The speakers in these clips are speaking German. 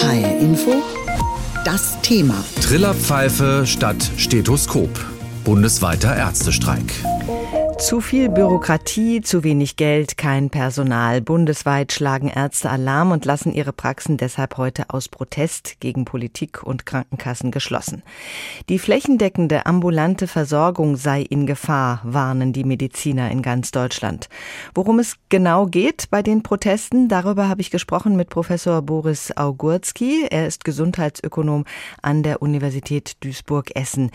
HR Info, das Thema. Trillerpfeife statt Stethoskop. Bundesweiter Ärztestreik. Zu viel Bürokratie, zu wenig Geld, kein Personal. Bundesweit schlagen Ärzte Alarm und lassen ihre Praxen deshalb heute aus Protest gegen Politik und Krankenkassen geschlossen. Die flächendeckende ambulante Versorgung sei in Gefahr, warnen die Mediziner in ganz Deutschland. Worum es genau geht bei den Protesten, darüber habe ich gesprochen mit Professor Boris Augurski. Er ist Gesundheitsökonom an der Universität Duisburg-Essen.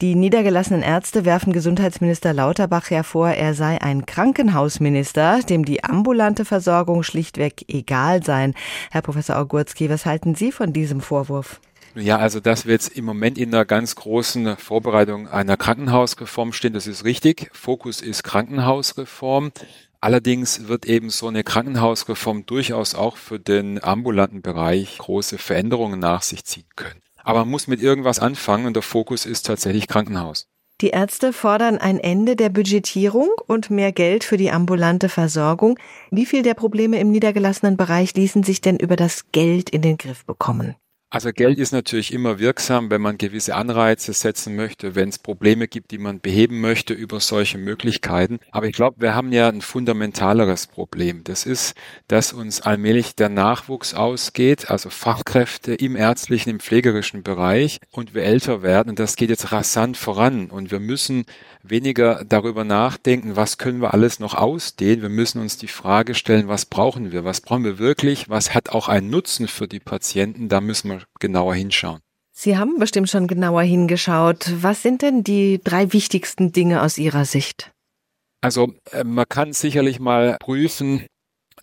Die niedergelassenen Ärzte werfen Gesundheitsminister Lauterbach ja vor, er sei ein Krankenhausminister, dem die ambulante Versorgung schlichtweg egal sein. Herr Professor Augurski, was halten Sie von diesem Vorwurf? Ja, also dass wir jetzt im Moment in einer ganz großen Vorbereitung einer Krankenhausreform stehen, das ist richtig. Fokus ist Krankenhausreform. Allerdings wird eben so eine Krankenhausreform durchaus auch für den ambulanten Bereich große Veränderungen nach sich ziehen können. Aber man muss mit irgendwas anfangen und der Fokus ist tatsächlich Krankenhaus. Die Ärzte fordern ein Ende der Budgetierung und mehr Geld für die ambulante Versorgung. Wie viel der Probleme im niedergelassenen Bereich ließen sich denn über das Geld in den Griff bekommen? Also Geld ist natürlich immer wirksam, wenn man gewisse Anreize setzen möchte, wenn es Probleme gibt, die man beheben möchte über solche Möglichkeiten. Aber ich glaube, wir haben ja ein fundamentaleres Problem. Das ist, dass uns allmählich der Nachwuchs ausgeht, also Fachkräfte im ärztlichen, im pflegerischen Bereich und wir älter werden. Und das geht jetzt rasant voran. Und wir müssen weniger darüber nachdenken, was können wir alles noch ausdehnen. Wir müssen uns die Frage stellen, was brauchen wir? Was brauchen wir wirklich? Was hat auch einen Nutzen für die Patienten? Da müssen wir genauer hinschauen. Sie haben bestimmt schon genauer hingeschaut. Was sind denn die drei wichtigsten Dinge aus Ihrer Sicht? Also äh, man kann sicherlich mal prüfen,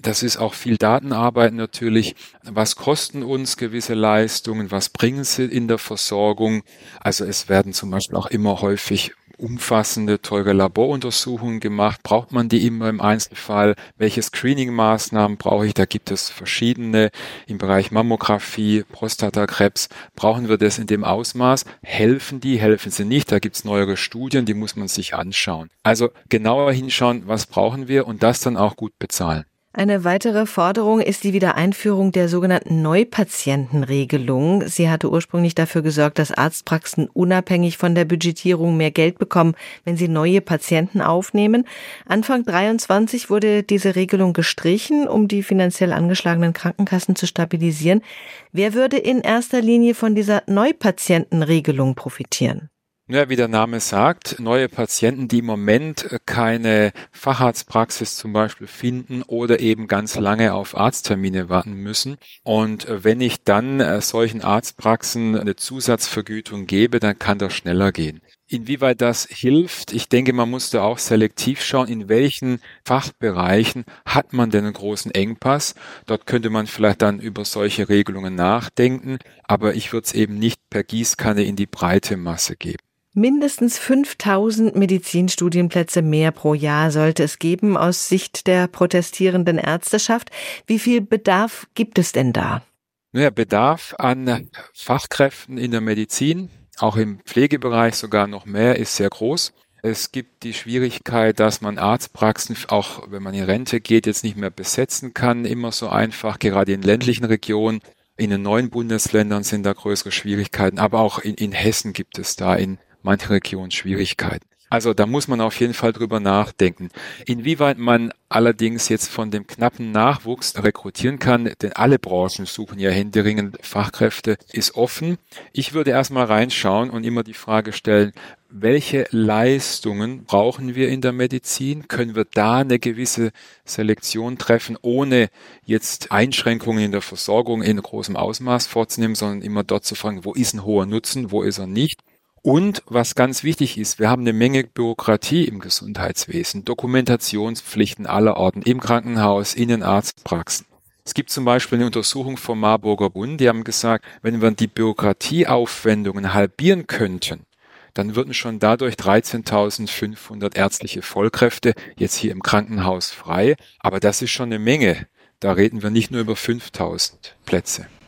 das ist auch viel Datenarbeit natürlich. Was kosten uns gewisse Leistungen? Was bringen sie in der Versorgung? Also es werden zum Beispiel auch immer häufig umfassende, teure Laboruntersuchungen gemacht? Braucht man die immer im Einzelfall? Welche Screening-Maßnahmen brauche ich? Da gibt es verschiedene. Im Bereich Mammographie, Prostatakrebs brauchen wir das in dem Ausmaß. Helfen die, helfen sie nicht? Da gibt es neuere Studien, die muss man sich anschauen. Also genauer hinschauen, was brauchen wir und das dann auch gut bezahlen. Eine weitere Forderung ist die Wiedereinführung der sogenannten Neupatientenregelung. Sie hatte ursprünglich dafür gesorgt, dass Arztpraxen unabhängig von der Budgetierung mehr Geld bekommen, wenn sie neue Patienten aufnehmen. Anfang 23 wurde diese Regelung gestrichen, um die finanziell angeschlagenen Krankenkassen zu stabilisieren. Wer würde in erster Linie von dieser Neupatientenregelung profitieren? Ja, wie der Name sagt, neue Patienten, die im Moment äh, keine Facharztpraxis zum Beispiel finden oder eben ganz lange auf Arzttermine warten müssen. Und äh, wenn ich dann äh, solchen Arztpraxen eine Zusatzvergütung gebe, dann kann das schneller gehen. Inwieweit das hilft, ich denke, man muss da auch selektiv schauen, in welchen Fachbereichen hat man denn einen großen Engpass. Dort könnte man vielleicht dann über solche Regelungen nachdenken, aber ich würde es eben nicht per Gießkanne in die breite Masse geben. Mindestens 5000 Medizinstudienplätze mehr pro Jahr sollte es geben aus Sicht der protestierenden Ärzteschaft. Wie viel Bedarf gibt es denn da? Naja, Bedarf an Fachkräften in der Medizin, auch im Pflegebereich sogar noch mehr, ist sehr groß. Es gibt die Schwierigkeit, dass man Arztpraxen, auch wenn man in Rente geht, jetzt nicht mehr besetzen kann, immer so einfach, gerade in ländlichen Regionen. In den neuen Bundesländern sind da größere Schwierigkeiten, aber auch in, in Hessen gibt es da in manche Regionen Schwierigkeiten. Also da muss man auf jeden Fall drüber nachdenken. Inwieweit man allerdings jetzt von dem knappen Nachwuchs rekrutieren kann, denn alle Branchen suchen ja händeringend Fachkräfte, ist offen. Ich würde erstmal reinschauen und immer die Frage stellen, welche Leistungen brauchen wir in der Medizin? Können wir da eine gewisse Selektion treffen, ohne jetzt Einschränkungen in der Versorgung in großem Ausmaß vorzunehmen, sondern immer dort zu fragen, wo ist ein hoher Nutzen, wo ist er nicht? Und was ganz wichtig ist, wir haben eine Menge Bürokratie im Gesundheitswesen, Dokumentationspflichten aller Orten, im Krankenhaus, in den Arztpraxen. Es gibt zum Beispiel eine Untersuchung vom Marburger Bund, die haben gesagt, wenn wir die Bürokratieaufwendungen halbieren könnten, dann würden schon dadurch 13.500 ärztliche Vollkräfte jetzt hier im Krankenhaus frei. Aber das ist schon eine Menge. Da reden wir nicht nur über 5.000 Plätze.